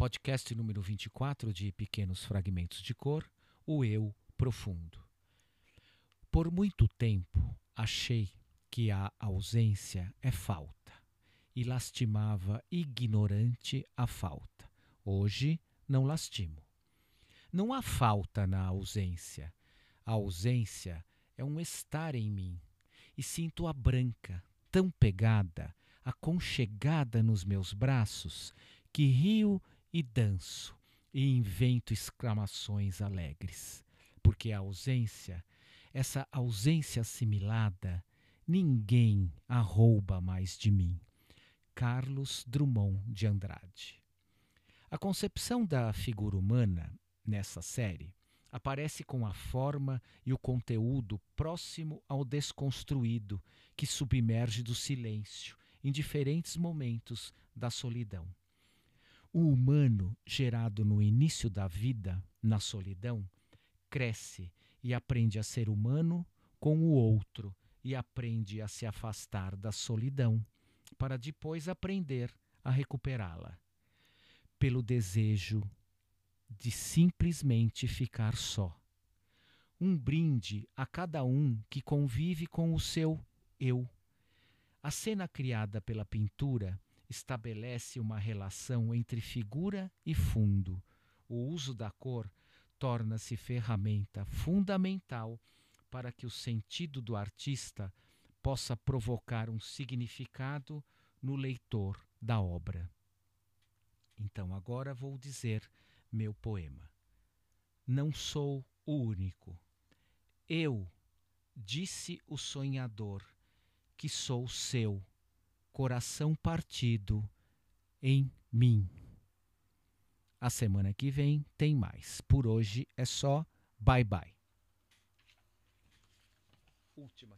podcast número 24 de Pequenos Fragmentos de Cor, o Eu Profundo. Por muito tempo achei que a ausência é falta e lastimava ignorante a falta. Hoje não lastimo. Não há falta na ausência. A ausência é um estar em mim e sinto a branca, tão pegada, aconchegada nos meus braços, que rio e danço e invento exclamações alegres, porque a ausência, essa ausência assimilada, ninguém a rouba mais de mim. Carlos Drummond de Andrade. A concepção da figura humana nessa série aparece com a forma e o conteúdo próximo ao desconstruído que submerge do silêncio em diferentes momentos da solidão. O humano, gerado no início da vida, na solidão, cresce e aprende a ser humano com o outro e aprende a se afastar da solidão, para depois aprender a recuperá-la. Pelo desejo de simplesmente ficar só. Um brinde a cada um que convive com o seu eu. A cena criada pela pintura estabelece uma relação entre figura e fundo. O uso da cor torna-se ferramenta fundamental para que o sentido do artista possa provocar um significado no leitor da obra. Então agora vou dizer meu poema. Não sou o único. Eu, disse o sonhador, que sou seu coração partido em mim. A semana que vem tem mais. Por hoje é só bye bye. Última.